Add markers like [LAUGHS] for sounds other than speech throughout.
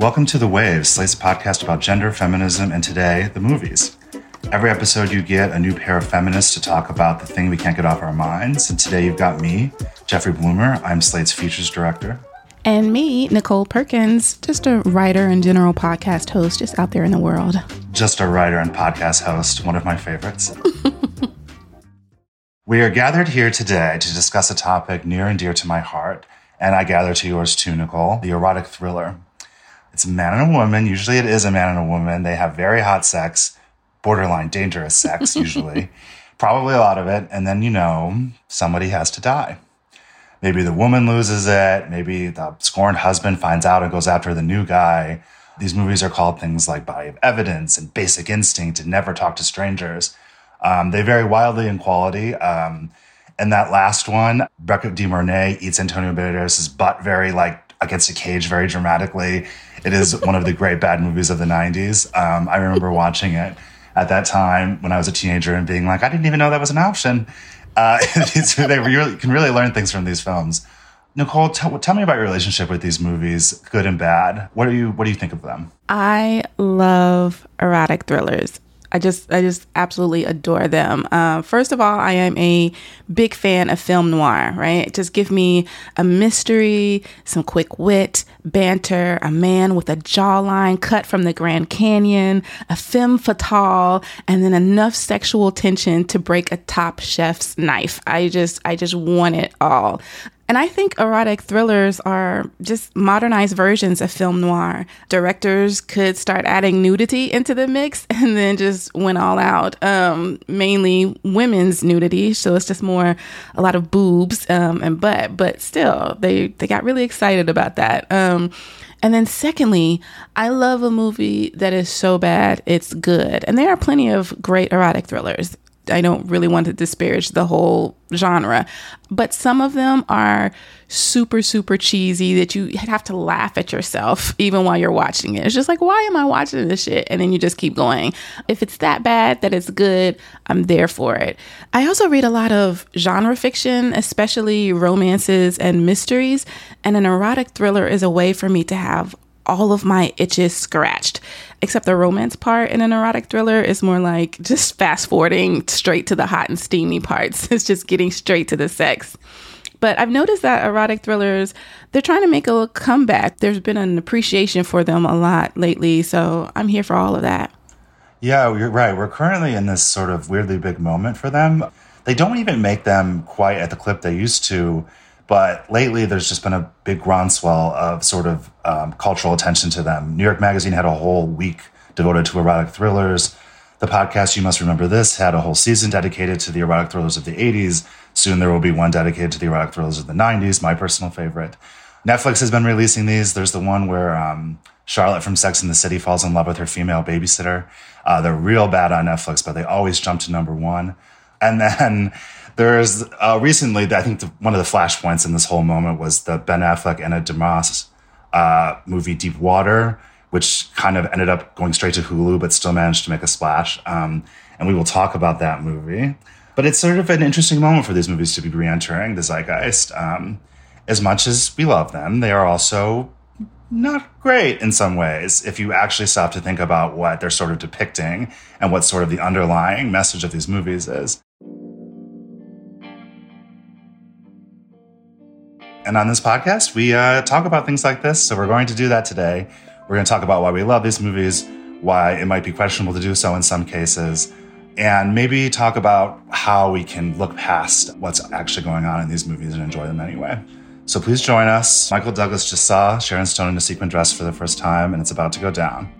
Welcome to The Waves, Slate's podcast about gender, feminism, and today, the movies. Every episode, you get a new pair of feminists to talk about the thing we can't get off our minds. And today, you've got me, Jeffrey Bloomer. I'm Slate's features director. And me, Nicole Perkins, just a writer and general podcast host just out there in the world. Just a writer and podcast host, one of my favorites. [LAUGHS] we are gathered here today to discuss a topic near and dear to my heart, and I gather to yours too, Nicole the erotic thriller. It's a man and a woman. Usually it is a man and a woman. They have very hot sex, borderline dangerous sex, [LAUGHS] usually. Probably a lot of it. And then, you know, somebody has to die. Maybe the woman loses it. Maybe the scorned husband finds out and goes after the new guy. These movies are called things like Body of Evidence and Basic Instinct and Never Talk to Strangers. Um, they vary wildly in quality. Um, and that last one, Becca De Mornay eats Antonio Banderas' butt very like against a cage very dramatically. It is one of the great bad movies of the 90s. Um, I remember watching it at that time when I was a teenager and being like, I didn't even know that was an option. Uh, [LAUGHS] they really, can really learn things from these films. Nicole, tell me about your relationship with these movies, good and bad. What are you? What do you think of them? I love erotic thrillers. I just I just absolutely adore them. Uh, first of all, I am a big fan of film noir. Right, just give me a mystery, some quick wit, banter, a man with a jawline cut from the Grand Canyon, a femme fatale, and then enough sexual tension to break a top chef's knife. I just I just want it all. And I think erotic thrillers are just modernized versions of film noir. Directors could start adding nudity into the mix [LAUGHS] and then just went all out. Um, mainly women's nudity, so it's just more a lot of boobs um, and butt, but still, they they got really excited about that. Um, and then, secondly, I love a movie that is so bad it's good. And there are plenty of great erotic thrillers. I don't really want to disparage the whole genre, but some of them are super, super cheesy that you have to laugh at yourself even while you're watching it. It's just like, why am I watching this shit? And then you just keep going. If it's that bad that it's good, I'm there for it. I also read a lot of genre fiction, especially romances and mysteries, and an erotic thriller is a way for me to have all of my itches scratched. Except the romance part in an erotic thriller is more like just fast forwarding straight to the hot and steamy parts. [LAUGHS] It's just getting straight to the sex. But I've noticed that erotic thrillers, they're trying to make a little comeback. There's been an appreciation for them a lot lately. So I'm here for all of that. Yeah, you're right. We're currently in this sort of weirdly big moment for them. They don't even make them quite at the clip they used to. But lately, there's just been a big groundswell of sort of um, cultural attention to them. New York Magazine had a whole week devoted to erotic thrillers. The podcast, You Must Remember This, had a whole season dedicated to the erotic thrillers of the 80s. Soon there will be one dedicated to the erotic thrillers of the 90s, my personal favorite. Netflix has been releasing these. There's the one where um, Charlotte from Sex and the City falls in love with her female babysitter. Uh, they're real bad on Netflix, but they always jump to number one. And then there's uh, recently, I think the, one of the flashpoints in this whole moment was the Ben Affleck and Ana de Armas uh, movie Deep Water, which kind of ended up going straight to Hulu, but still managed to make a splash. Um, and we will talk about that movie. But it's sort of an interesting moment for these movies to be re-entering the zeitgeist. Um, as much as we love them, they are also not great in some ways if you actually stop to think about what they're sort of depicting and what sort of the underlying message of these movies is. And on this podcast, we uh, talk about things like this. So we're going to do that today. We're going to talk about why we love these movies, why it might be questionable to do so in some cases, and maybe talk about how we can look past what's actually going on in these movies and enjoy them anyway. So please join us. Michael Douglas just saw Sharon Stone in a sequin dress for the first time, and it's about to go down.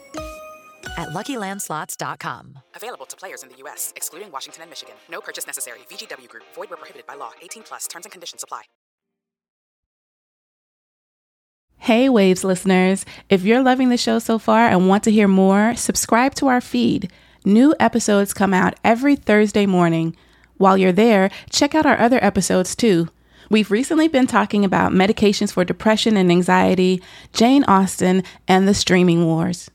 at LuckyLandSlots.com. Available to players in the U.S., excluding Washington and Michigan. No purchase necessary. VGW Group. Void where prohibited by law. 18 plus. Terms and conditions apply. Hey, Waves listeners. If you're loving the show so far and want to hear more, subscribe to our feed. New episodes come out every Thursday morning. While you're there, check out our other episodes too. We've recently been talking about medications for depression and anxiety, Jane Austen, and the streaming wars.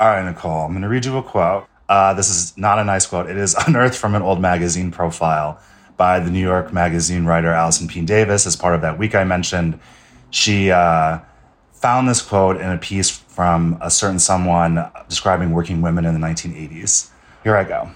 All right, Nicole, I'm going to read you a quote. Uh, this is not a nice quote. It is [LAUGHS] unearthed from an old magazine profile by the New York Magazine writer Allison P. Davis as part of that week I mentioned she uh, found this quote in a piece from a certain someone describing working women in the 1980s. Here I go.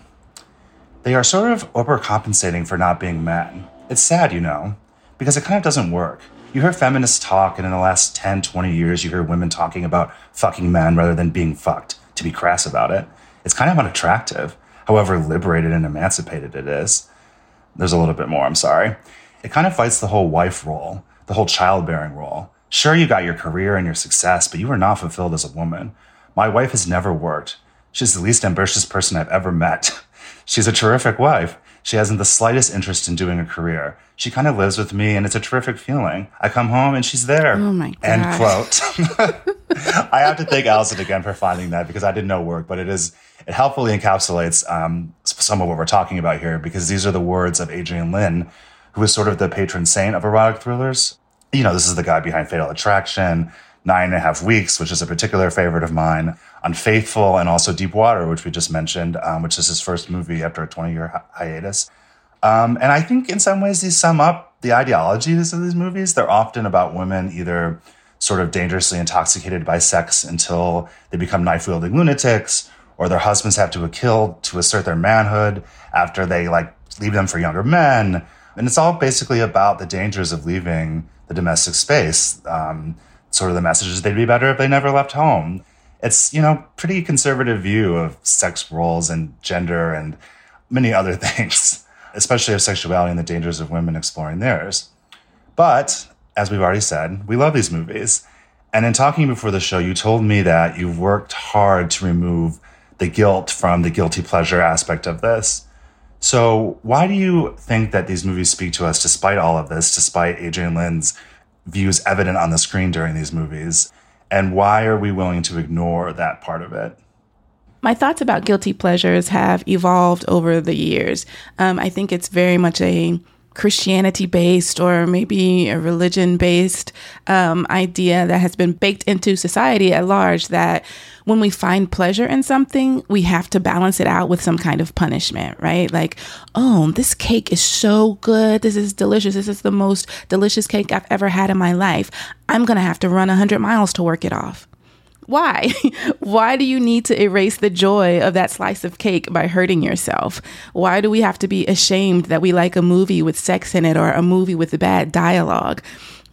They are sort of overcompensating for not being men. It's sad, you know, because it kind of doesn't work. You hear feminists talk, and in the last 10, 20 years, you hear women talking about fucking men rather than being fucked, to be crass about it. It's kind of unattractive, however liberated and emancipated it is. There's a little bit more, I'm sorry. It kind of fights the whole wife role the whole childbearing role. Sure, you got your career and your success, but you were not fulfilled as a woman. My wife has never worked. She's the least ambitious person I've ever met. [LAUGHS] She's a terrific wife. She hasn't the slightest interest in doing a career. She kind of lives with me, and it's a terrific feeling. I come home and she's there. Oh my god! End quote. [LAUGHS] [LAUGHS] I have to thank Allison again for finding that because I didn't know work, but it is it helpfully encapsulates um, some of what we're talking about here because these are the words of Adrian Lyne, who is sort of the patron saint of erotic thrillers. You know, this is the guy behind Fatal Attraction, Nine and a Half Weeks, which is a particular favorite of mine, Unfaithful, and also Deep Water, which we just mentioned, um, which is his first movie after a 20 year hi- hiatus. Um, and I think in some ways these sum up the ideologies of these movies. They're often about women either sort of dangerously intoxicated by sex until they become knife wielding lunatics, or their husbands have to be killed to assert their manhood after they like leave them for younger men and it's all basically about the dangers of leaving the domestic space. Um, sort of the message is they'd be better if they never left home. It's, you know, pretty conservative view of sex roles and gender and many other [LAUGHS] things, especially of sexuality and the dangers of women exploring theirs. But as we've already said, we love these movies. And in talking before the show, you told me that you've worked hard to remove the guilt from the guilty pleasure aspect of this. So, why do you think that these movies speak to us despite all of this, despite Adrian Lyne's views evident on the screen during these movies? And why are we willing to ignore that part of it? My thoughts about guilty pleasures have evolved over the years. Um, I think it's very much a Christianity based or maybe a religion based um, idea that has been baked into society at large that when we find pleasure in something, we have to balance it out with some kind of punishment, right? Like, oh, this cake is so good. This is delicious. This is the most delicious cake I've ever had in my life. I'm going to have to run 100 miles to work it off. Why? [LAUGHS] Why do you need to erase the joy of that slice of cake by hurting yourself? Why do we have to be ashamed that we like a movie with sex in it or a movie with bad dialogue?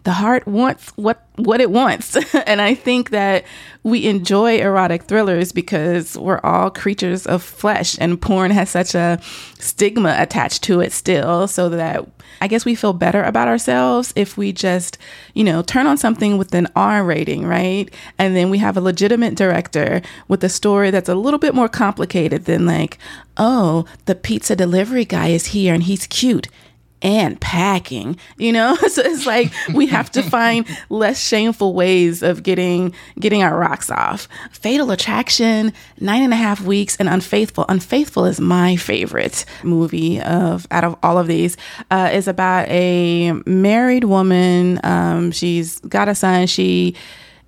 The heart wants what what it wants. [LAUGHS] and I think that we enjoy erotic thrillers because we're all creatures of flesh and porn has such a stigma attached to it still so that I guess we feel better about ourselves if we just, you know, turn on something with an R rating, right? And then we have a legitimate director with a story that's a little bit more complicated than like, oh, the pizza delivery guy is here and he's cute and packing, you know? [LAUGHS] so it's like we have to find less shameful ways of getting getting our rocks off. Fatal Attraction, Nine and a Half Weeks, and Unfaithful. Unfaithful is my favorite movie of out of all of these. Uh, is about a married woman. Um, she's got a son. She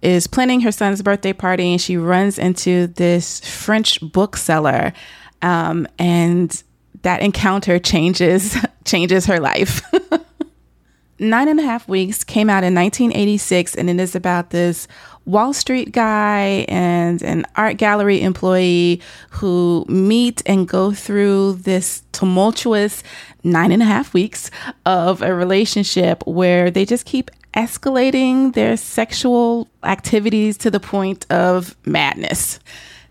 is planning her son's birthday party, and she runs into this French bookseller. Um, and that encounter changes [LAUGHS] changes her life. [LAUGHS] Nine and a half weeks came out in 1986, and it is about this Wall Street guy and an art gallery employee who meet and go through this tumultuous nine and a half weeks of a relationship where they just keep escalating their sexual activities to the point of madness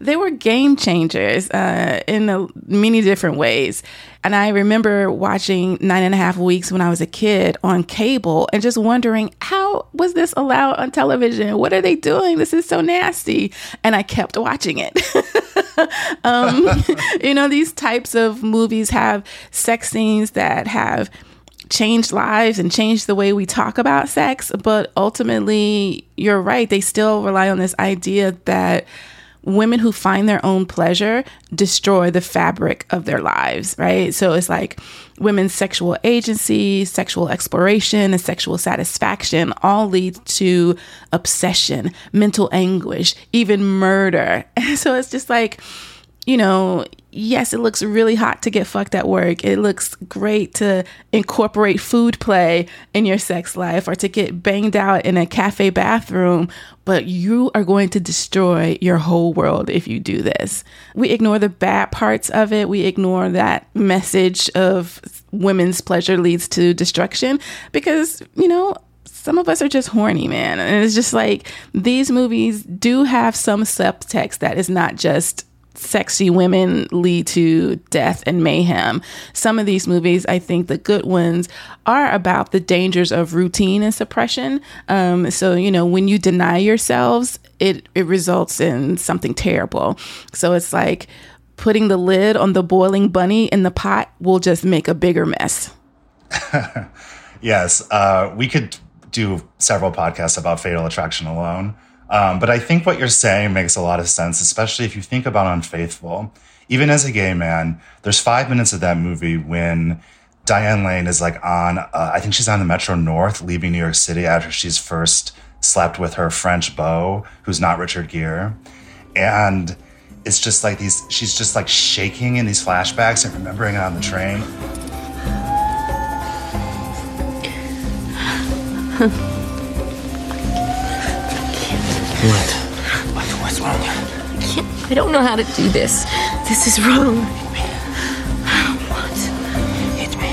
they were game changers uh, in a, many different ways. And I remember watching Nine and a Half Weeks when I was a kid on cable and just wondering, how was this allowed on television? What are they doing? This is so nasty. And I kept watching it. [LAUGHS] um, [LAUGHS] you know, these types of movies have sex scenes that have changed lives and changed the way we talk about sex. But ultimately, you're right. They still rely on this idea that women who find their own pleasure destroy the fabric of their lives, right? So it's like women's sexual agency, sexual exploration, and sexual satisfaction all lead to obsession, mental anguish, even murder. And [LAUGHS] so it's just like, you know, yes, it looks really hot to get fucked at work. It looks great to incorporate food play in your sex life or to get banged out in a cafe bathroom, but you are going to destroy your whole world if you do this. We ignore the bad parts of it. We ignore that message of women's pleasure leads to destruction because, you know, some of us are just horny, man. And it's just like these movies do have some subtext that is not just sexy women lead to death and mayhem. Some of these movies, I think the good ones, are about the dangers of routine and suppression. Um, so, you know, when you deny yourselves, it, it results in something terrible. So it's like putting the lid on the boiling bunny in the pot will just make a bigger mess. [LAUGHS] yes. Uh, we could do several podcasts about Fatal Attraction alone. Um, but I think what you're saying makes a lot of sense, especially if you think about Unfaithful. Even as a gay man, there's five minutes of that movie when Diane Lane is like on, uh, I think she's on the Metro North leaving New York City after she's first slept with her French beau, who's not Richard Gere. And it's just like these, she's just like shaking in these flashbacks and remembering it on the train. [LAUGHS] What? What? What's wrong? I can't. I don't know how to do this. This is wrong. Hit me. What? Hit me.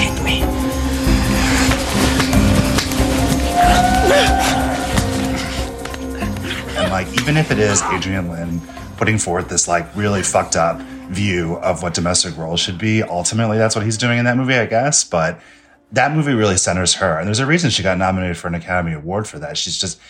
Hit me. And like, even if it is Adrian Lyne putting forth this like really fucked up view of what domestic roles should be. Ultimately, that's what he's doing in that movie, I guess. But that movie really centers her, and there's a reason she got nominated for an Academy Award for that. She's just,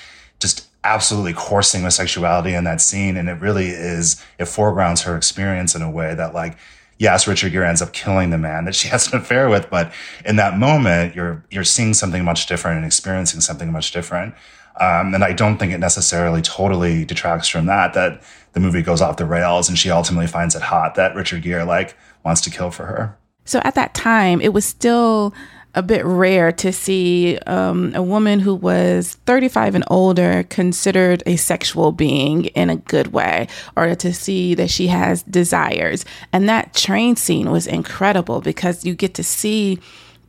just absolutely coursing with sexuality in that scene, and it really is. It foregrounds her experience in a way that, like, yes, Richard Gere ends up killing the man that she [LAUGHS] has an affair with, but in that moment, you're you're seeing something much different and experiencing something much different. Um, and I don't think it necessarily totally detracts from that, that the movie goes off the rails and she ultimately finds it hot that Richard Gere like wants to kill for her. So at that time, it was still a bit rare to see um, a woman who was 35 and older considered a sexual being in a good way, or to see that she has desires. And that train scene was incredible because you get to see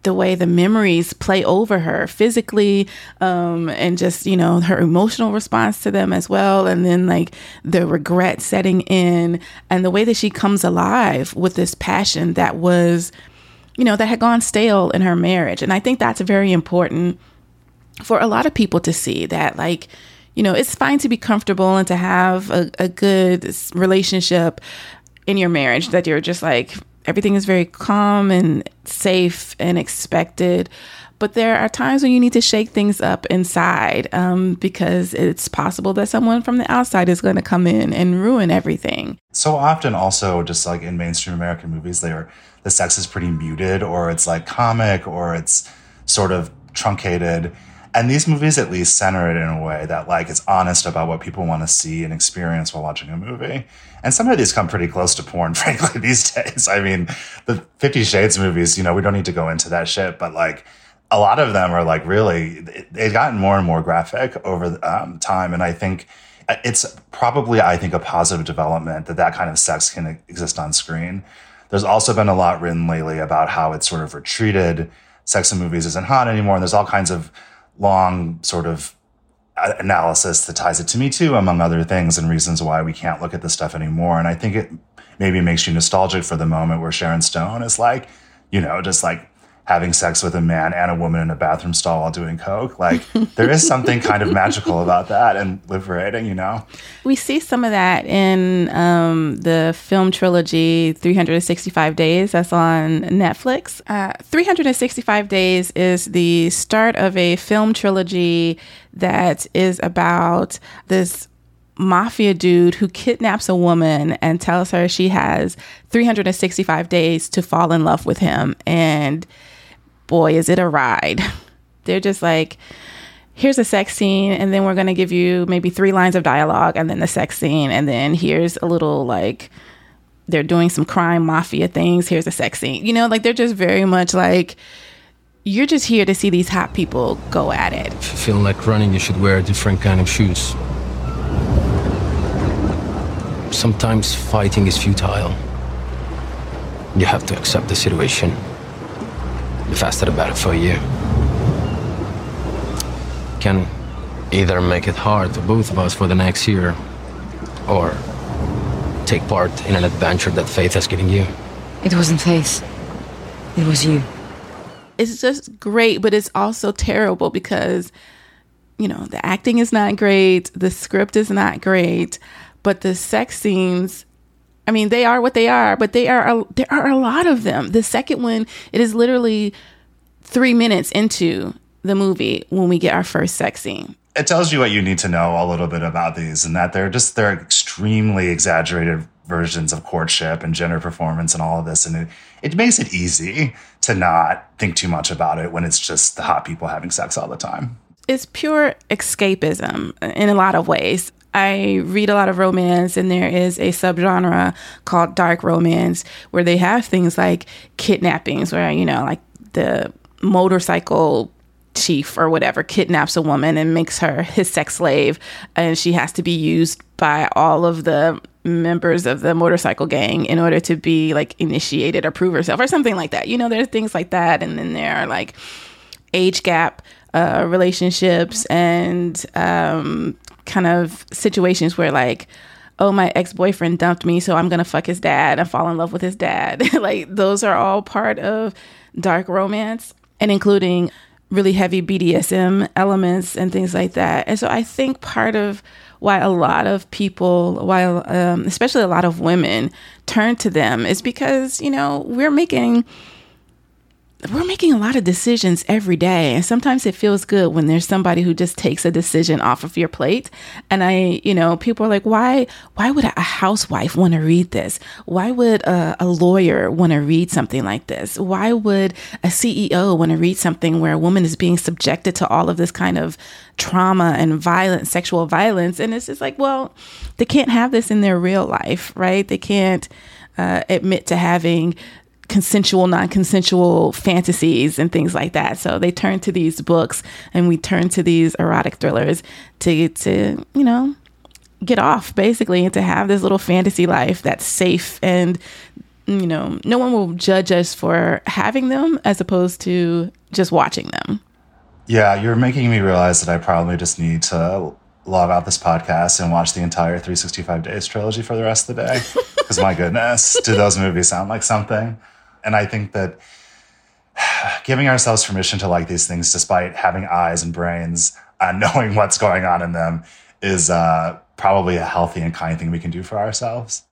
the way the memories play over her physically um, and just you know her emotional response to them as well and then like the regret setting in and the way that she comes alive with this passion that was you know that had gone stale in her marriage. And i think that's very important for a lot of people to see that like you know it's fine to be comfortable and to have a, a good relationship in your marriage that you're just like everything is very calm and safe and expected. But there are times when you need to shake things up inside um, because it's possible that someone from the outside is going to come in and ruin everything. So often, also, just like in mainstream American movies, they are the sex is pretty muted, or it's like comic, or it's sort of truncated. And these movies at least center it in a way that like it's honest about what people want to see and experience while watching a movie. And some of these come pretty close to porn, [LAUGHS] frankly, these days. I mean, the Fifty Shades movies, you know, we don't need to go into that shit, but like a lot of them are like really, they've gotten more and more graphic over um, time. And I think it's probably, I think, a positive development that that kind of sex can exist on screen. There's also been a lot written lately about how it's sort of retreated. Sex in movies isn't hot anymore. And there's all kinds of long sort of uh, analysis that ties it to me too, among other things, and reasons why we can't look at this stuff anymore. And I think it maybe makes you nostalgic for the moment where Sharon Stone is like, you know, just like having sex with a man and a woman in a bathroom stall while doing coke. Like there is something kind of magical about that and liberating, you know. We see some of that in um, the film trilogy 365 Days that's on Netflix. Uh, 365 Days is the start of a film trilogy that is about this mafia dude who kidnaps a woman and tells her she has 365 days to fall in love with him. And boy, is it a ride. [LAUGHS] They're just like, here's a sex scene, and then we're going to give you maybe three lines of dialogue, and then the sex scene, and then here's a little like, they're doing some crime mafia things. Here's a sex scene. You know, like they're just very much like, you're just here to see these hot people go at it. If you feel like running, you should wear a different kind of shoes. Sometimes fighting is futile. You have to accept the situation. The faster the better for you. Can either make it hard for both of us for the next year, or take part in an adventure that Faith has given you. It wasn't Faith. It was you. It's just great, but it's also terrible because, you know, the acting is not great, the script is not great, but the sex scenes I mean, they are what they are, but they are a, there are a lot of them. The second one, it is literally three minutes into the movie when we get our first sex scene. It tells you what you need to know a little bit about these, and that they're just they're extremely exaggerated versions of courtship and gender performance and all of this, and it it makes it easy to not think too much about it when it's just the hot people having sex all the time. It's pure escapism in a lot of ways. I read a lot of romance, and there is a subgenre called dark romance where they have things like kidnappings, where, you know, like the motorcycle chief or whatever kidnaps a woman and makes her his sex slave, and she has to be used by all of the members of the motorcycle gang in order to be like initiated or prove herself or something like that. You know, there's things like that, and then there are like age gap uh, relationships and um, kind of situations where like oh my ex-boyfriend dumped me so i'm gonna fuck his dad and fall in love with his dad. [LAUGHS] Like those are all part of dark romance and including really heavy bdsm elements and things like that. And so i think part of why a lot of people while um, especially a lot of women turn to them is because you know we're making we're making a lot of decisions every day and sometimes it feels good when there's somebody who just takes a decision off of your plate. And i you know people are like why why would a housewife want to read this? Why would a, a lawyer want to read something like this? Why would a ceo want to read something where a woman is being subjected to all of this kind of trauma and violence sexual violence? And it's just like well they can't have this in their real life right? They can't uh, admit to having consensual, non consensual fantasies and things like that. So they turn to these books and we turn to these erotic thrillers to, to you know, get off basically and to have this little fantasy life that's safe and, you know, no one will judge us for having them as opposed to just watching them. Yeah, you're making me realize that I probably just need to log out this podcast and watch the entire 365 Days trilogy for the rest of the day. [LAUGHS] Because my goodness, do those movies sound like something? And I think that [SIGHS] giving ourselves permission to like these things, despite having eyes and brains and [LAUGHS] knowing what's going on in them, is uh, probably a healthy and kind thing we can do for ourselves.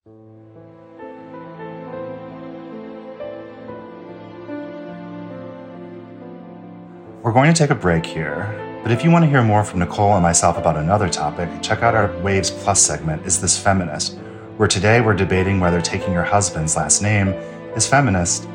We're going to take a break here, but if you want to hear more from Nicole and myself about another topic, check out our Waves Plus segment, Is This Feminist? where today we're debating whether taking your husband's last name is feminist.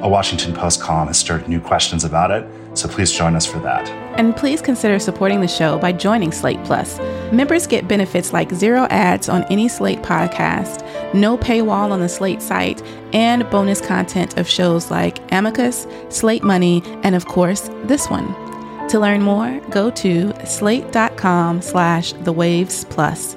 A Washington Post column has stirred new questions about it, so please join us for that. And please consider supporting the show by joining Slate Plus. Members get benefits like zero ads on any Slate podcast, no paywall on the Slate site, and bonus content of shows like Amicus, Slate Money, and of course, this one. To learn more, go to slate.com slash the waves plus.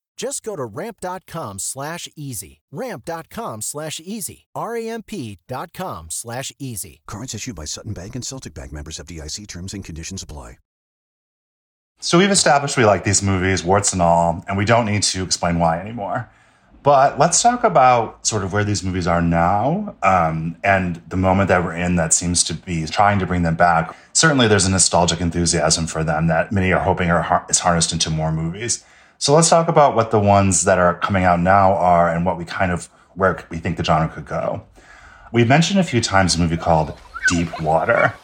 Just go to ramp.com slash easy. Ramp.com slash easy. R-A-M-P dot com slash easy. Cards issued by Sutton Bank and Celtic Bank members FDIC terms and conditions apply. So we've established we like these movies, warts and all, and we don't need to explain why anymore. But let's talk about sort of where these movies are now um, and the moment that we're in that seems to be trying to bring them back. Certainly, there's a nostalgic enthusiasm for them that many are hoping are har- is harnessed into more movies. So let's talk about what the ones that are coming out now are and what we kind of where we think the genre could go. We've mentioned a few times a movie called Deep Water.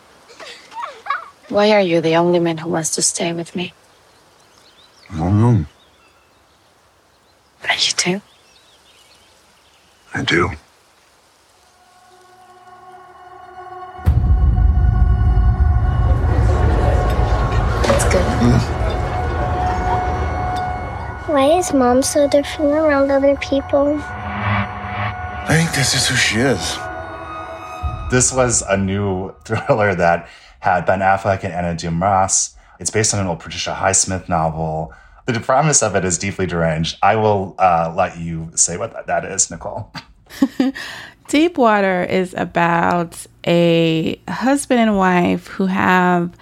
Why are you the only man who wants to stay with me? I don't know. Are you do? I do. Why is mom so different around other people? I think this is who she is. This was a new thriller that had Ben Affleck and Ana de Armas. It's based on an old Patricia Highsmith novel. The premise of it is deeply deranged. I will uh, let you say what that, that is, Nicole. [LAUGHS] Deepwater is about a husband and wife who have,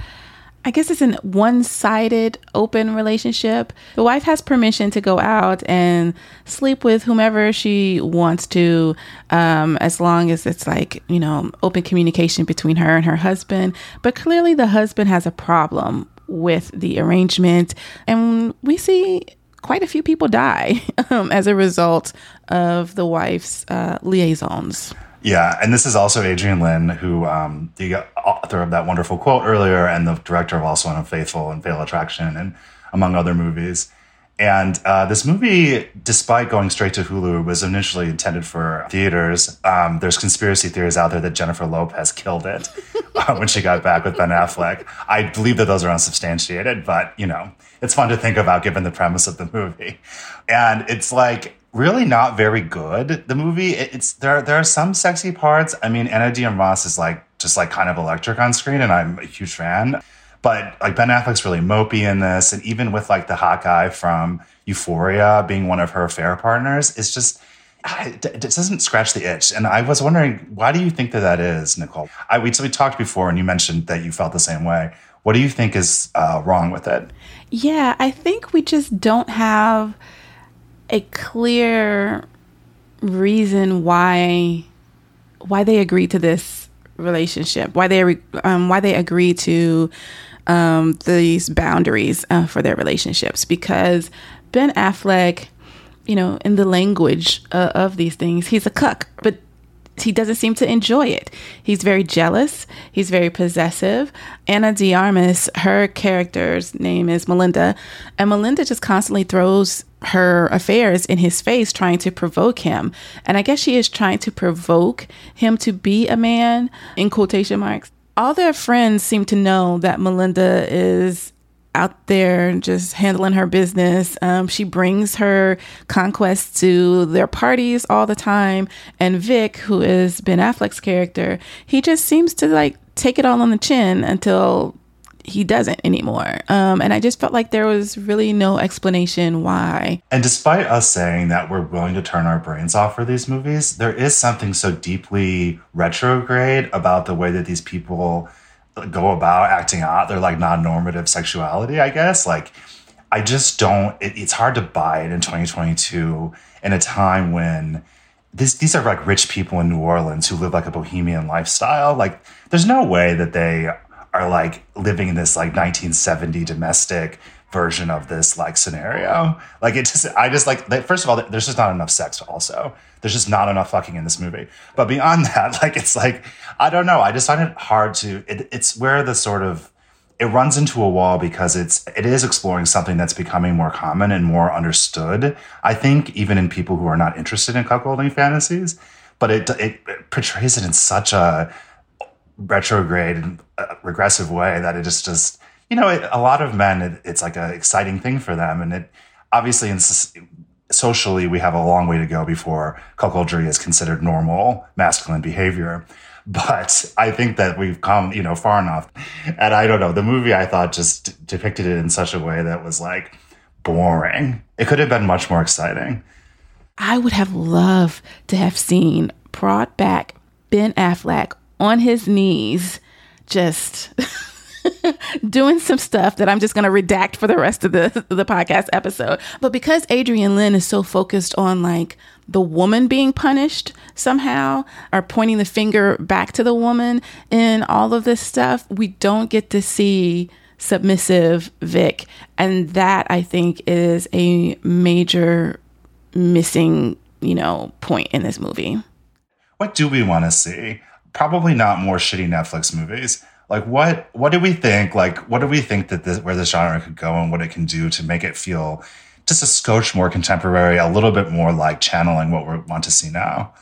I guess it's an one sided open relationship. The wife has permission to go out and sleep with whomever she wants to, um, as long as it's like, you know, open communication between her and her husband. But clearly the husband has a problem with the arrangement. And we see quite a few people die [LAUGHS] um, as a result of the wife's uh, liaisons. Yeah, and this is also Adrian Lyne, who um, the author of that wonderful quote earlier, and the director of also Unfaithful and Fatal Attraction, and among other movies. And uh, this movie, despite going straight to Hulu, was initially intended for theaters. Um, there's conspiracy theories out there that Jennifer Lopez killed it [LAUGHS] uh, when she got back with Ben Affleck. I believe that those are unsubstantiated, but you know, it's fun to think about given the premise of the movie. And it's like really not very good. The movie, it's there. There are some sexy parts. I mean, Ana de Armas is like just like kind of electric on screen, and I'm a huge fan. But like Ben Affleck's really mopey in this, and even with like the hot guy from Euphoria being one of her affair partners, it's just it, doesn't scratch the itch. And I was wondering, why do you think that that is, Nicole? I we, we talked before, and you mentioned that you felt the same way. What do you think is uh, wrong with it? Yeah, I think we just don't have a clear reason why why they agreed to this relationship, why they um, why they agreed to um, these boundaries uh, for their relationships. Because Ben Affleck, you know, in the language uh, of these things, he's a cuck, but he doesn't seem to enjoy it. He's very jealous. He's very possessive. Ana de Armas, her character's name is Melinda, and Melinda just constantly throws her affairs in his face, trying to provoke him. And I guess she is trying to provoke him to be a man, in quotation marks. All their friends seem to know that Melinda is out there just handling her business. Um, she brings her conquests to their parties all the time. And Vic, who is Ben Affleck's character, he just seems to like take it all on the chin until he doesn't anymore. Um, and I just felt like there was really no explanation why. And despite us saying that we're willing to turn our brains off for these movies, there is something so deeply retrograde about the way that these people go about acting out their like non-normative sexuality i guess. Like i just don't it, it's hard to buy it in 2022 in a time when this, these are like rich people in new orleans who live like a bohemian lifestyle. Like there's no way that they are like living in this like 1970 domestic version of this like scenario. Like it just i just like first of all there's just not enough sex also. There's just not enough fucking in this movie. But beyond [LAUGHS] that like it's like i don't know. I just find it hard to it, it's where the sort of it runs into a wall because it's it is exploring something that's becoming more common and more understood i think even in people who are not interested in cuckolding fantasies. But it it, it portrays it in such a retrograde and uh, regressive way that it just just you know, it, a lot of men, it, it's like an exciting thing for them. And it obviously, in socially we have a long way to go before cuckoldry is considered normal masculine behavior. [LAUGHS] But I think that we've come, you know, far enough. And I don't know, the movie I thought just d- depicted it in such a way that was like boring. It could have been much more exciting. I would have loved to have seen brought back Ben Affleck on his knees, just [LAUGHS] [LAUGHS] doing some stuff that I'm just going to redact for the rest of the the podcast episode. But because Adrian Lyne is so focused on like the woman being punished somehow or pointing the finger back to the woman in all of this stuff, we don't get to see submissive Vic, and that I think is a major missing, you know, point in this movie. What do we want to see? Probably not more shitty Netflix movies. Like what what do we think? Like what do we think that this where this genre could go and what it can do to make it feel just a scotch more contemporary, a little bit more like channeling what we want to see now?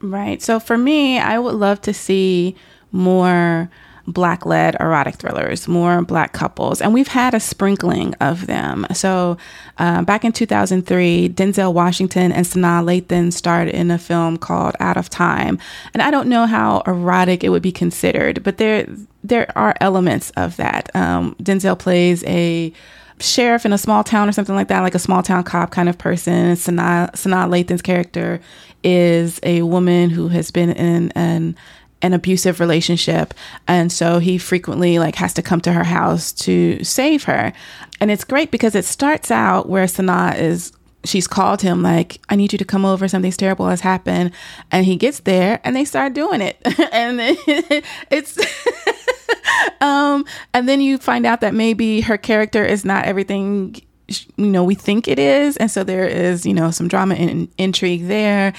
Right. So for me, I would love to see more black led erotic thrillers, more black couples. And we've had a sprinkling of them. So uh, back in 2003, Denzel Washington and Sanaa Lathan starred in a film called Out of Time. And I don't know how erotic it would be considered, but there, there are elements of that. Um, Denzel plays a sheriff in a small town or something like that, like a small town cop kind of person. Sanaa, Sanaa Lathan's character is a woman who has been in an an abusive relationship. And so he frequently like has to come to her house to save her. And it's great because it starts out where Sanaa is she's called him like i need you to come over. Something's terrible has happened. And he gets there and they start doing it. [LAUGHS] And [LAUGHS] it's [LAUGHS] um and then you find out that maybe her character is not everything you know we think it is. And so there is you know some drama and intrigue there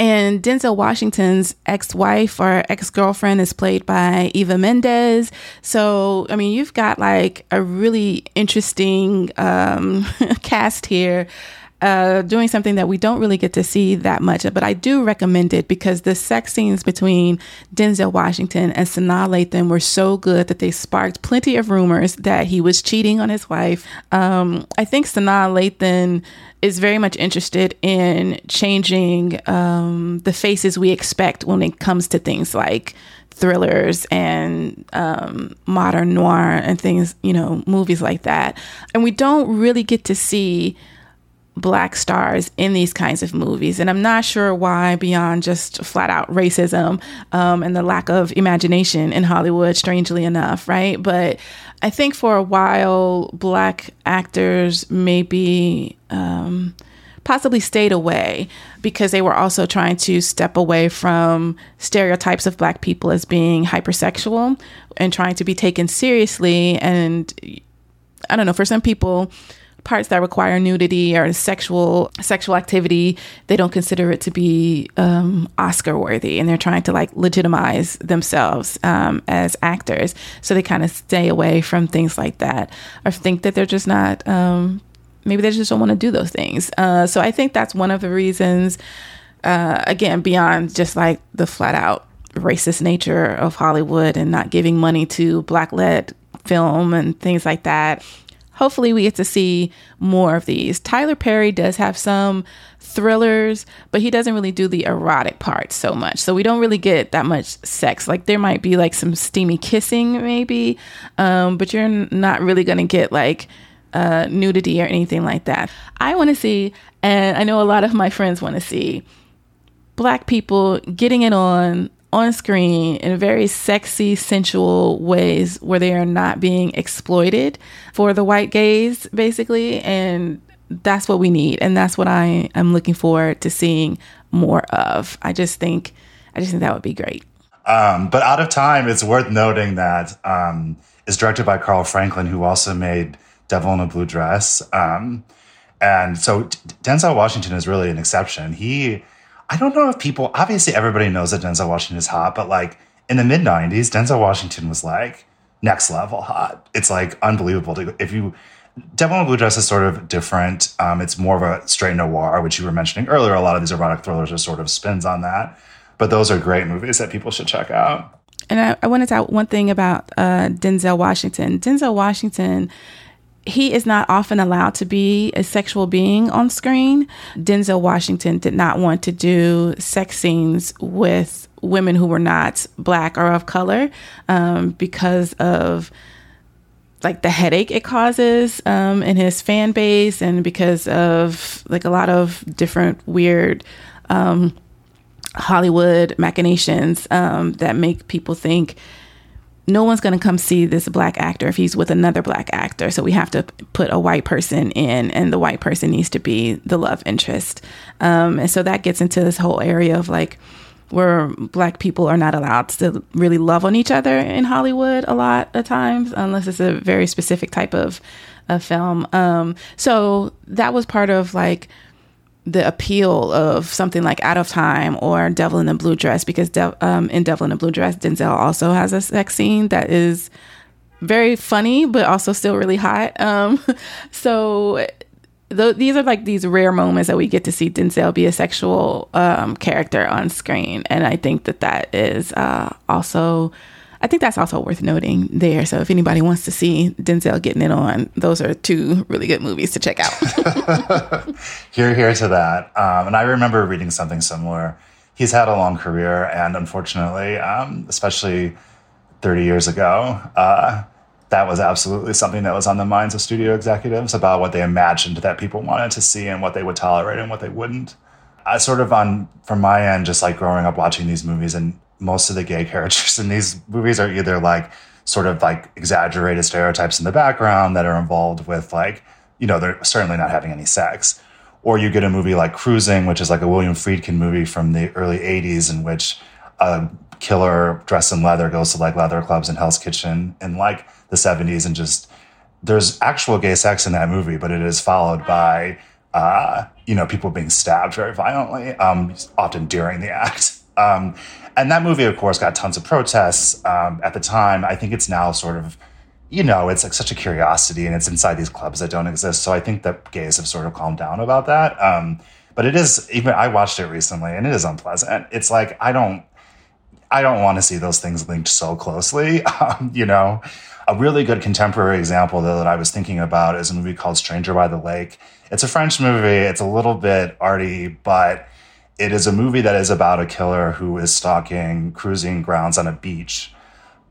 and Denzel Washington's ex wife or ex girlfriend is played by Eva Mendes. So, I mean, you've got like a really interesting um, [LAUGHS] cast here. Uh, doing something that we don't really get to see that much but I do recommend it because the sex scenes between Denzel Washington and Sanaa Lathan were so good that they sparked plenty of rumors that he was cheating on his wife. Um, I think Sanaa Lathan is very much interested in changing um, the faces we expect when it comes to things like thrillers and um, modern noir and things, you know, movies like that. And we don't really get to see black stars in these kinds of movies. And I'm not sure why, beyond just flat out racism um, and the lack of imagination in Hollywood, strangely enough, right? But I think for a while, black actors maybe um, possibly stayed away because they were also trying to step away from stereotypes of black people as being hypersexual and trying to be taken seriously. And I don't know, for some people, parts that require nudity or sexual sexual activity, they don't consider it to be um, Oscar worthy, and they're trying to like legitimize themselves um, as actors. So they kind of stay away from things like that, or think that they're just not. Um, maybe they just don't want to do those things. Uh, so I think that's one of the reasons. Uh, again, beyond just like the flat out racist nature of Hollywood and not giving money to black led film and things like that hopefully we get to see more of these. Tyler Perry does have some thrillers, but he doesn't really do the erotic part so much. So we don't really get that much sex. Like there might be like some steamy kissing maybe, um, but you're not really going to get like uh, nudity or anything like that. I want to see, and I know a lot of my friends want to see black people getting it on on screen in very sexy, sensual ways where they are not being exploited for the white gaze, basically. And that's what we need. And that's what I am looking forward to seeing more of. I just think, I just think that would be great. Um, but out of time, it's worth noting that um, it's directed by Carl Franklin, who also made Devil in a Blue Dress. Um, and so Denzel Washington is really an exception. He I don't know if people, obviously, everybody knows that Denzel Washington is hot, but like in the mid 90s, Denzel Washington was like next level hot. It's like unbelievable. To, if you, Devil in Blue Dress is sort of different. Um, it's more of a straight noir, which you were mentioning earlier. A lot of these erotic thrillers are sort of spins on that. But those are great movies that people should check out. And I, I wanted to add one thing about uh, Denzel Washington. Denzel Washington he is not often allowed to be a sexual being on screen. Denzel Washington did not want to do sex scenes with women who were not black or of color um, because of like the headache it causes um, in his fan base and because of like a lot of different weird um, Hollywood machinations um, that make people think no one's going to come see this black actor if he's with another black actor. So we have to put a white person in, and the white person needs to be the love interest. Um, and so that gets into this whole area of like where black people are not allowed to really love on each other in Hollywood a lot of times, unless it's a very specific type of, of film. Um, so that was part of like the appeal of something like Out of Time or Devil in the Blue Dress because De- um, in Devil in the Blue Dress, Denzel also has a sex scene that is very funny but also still really hot. Um, [LAUGHS] so th- these are like these rare moments that we get to see Denzel be a sexual um, character on screen, and I think that that is uh, also I think that's also worth noting there. So if anybody wants to see Denzel getting it on, those are two really good movies to check out. [LAUGHS] here, here to that. Um, and I remember reading something similar. He's had a long career, and unfortunately, um, especially 30 years ago, uh, that was absolutely something that was on the minds of studio executives about what they imagined that people wanted to see and what they would tolerate and what they wouldn't. I sort of on from my end, just like growing up watching these movies and most of the gay characters in these movies are either like sort of like exaggerated stereotypes in the background that are involved with like, you know, they're certainly not having any sex. Or you get a movie like Cruising, which is like a William Friedkin movie from the early 80s in which a killer dressed in leather goes to like leather clubs in Hell's Kitchen in like the 70s and just there's actual gay sex in that movie, but it is followed by uh, you know, people being stabbed very violently, um, often during the act. Um, and that movie, of course, got tons of protests um, at the time. I think it's now sort of, you know, it's like such a curiosity and it's inside these clubs that don't exist. So I think that gays have sort of calmed down about that. Um, but it is even I watched it recently and it is unpleasant. It's like I don't I don't want to see those things linked so closely. [LAUGHS] Um, you know, a really good contemporary example though that I was thinking about is a movie called Stranger by the Lake. It's a French movie. It's a little bit arty, but it is a movie that is about a killer who is stalking cruising grounds on a beach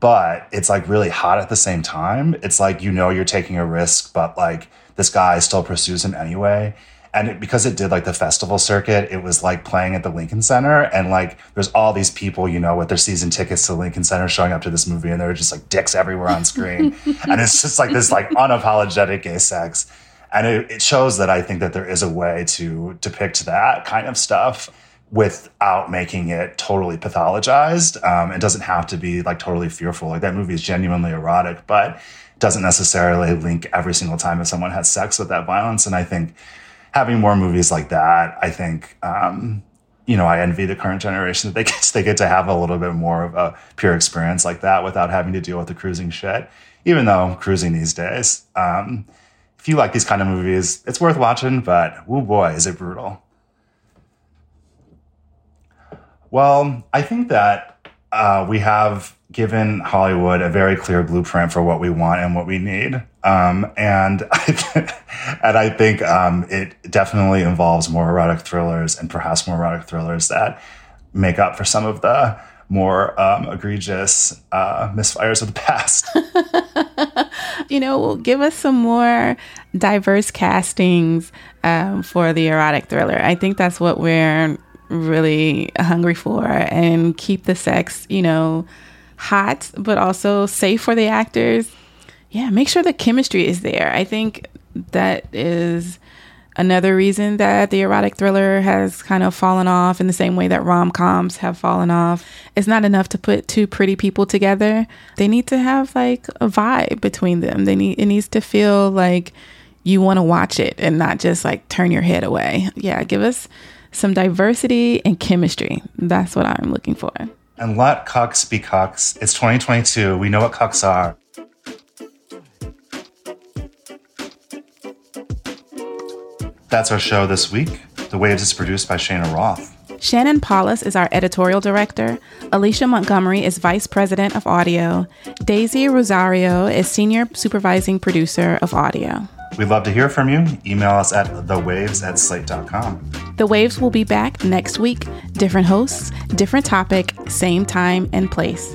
but it's like really hot at the same time. It's like you know you're taking a risk but like this guy still pursues him anyway. And it, because it did like the festival circuit it was like playing at the lincoln center and like there's all these people you know with their season tickets to lincoln center showing up to this movie and there were just like dicks everywhere on screen. [LAUGHS] And it's just like this like unapologetic gay sex and it, it shows that I think that there is a way to depict that kind of stuff without making it totally pathologized. Um, it doesn't have to be like totally fearful. Like that movie is genuinely erotic, but doesn't necessarily link every single time that someone has sex with that violence. And I think having more movies like that, I think, um, you know, I envy the current generation that they get they get to have a little bit more of a pure experience like that without having to deal with the cruising shit. Even though cruising these days, um, if you like these kind of movies, it's worth watching. But oh boy, is it brutal! Well, I think that uh, we have given Hollywood a very clear blueprint for what we want and what we need. Um, and [LAUGHS] I and I think um, it definitely involves more erotic thrillers and perhaps more erotic thrillers that make up for some of the more um, egregious uh, misfires of the [LAUGHS] past. [LAUGHS] you know, give us some more diverse castings um, for the erotic thriller. I think that's what we're really hungry for and keep the sex, you know, hot, but also safe for the actors. Yeah, make sure the chemistry is there. I think that is another reason that the erotic thriller has kind of fallen off in the same way that rom coms have fallen off. It's not enough to put two pretty people together. They need to have like a vibe between them. They need it needs to feel like you want to watch it and not just like turn your head away. Yeah, give us some diversity and chemistry. That's what I'm looking for. And let cucks be cucks. It's 2022. We know what cucks are. That's our show this week. The Waves is produced by Shana Roth. Shannon Palus is our editorial director. Alicia Montgomery is vice president of audio. Daisy Rosario is Senior Supervising Producer of Audio. We'd love to hear from you. Email us at thewaves at slate.com. The Waves will be back next week. Different hosts, different topic, same time and place.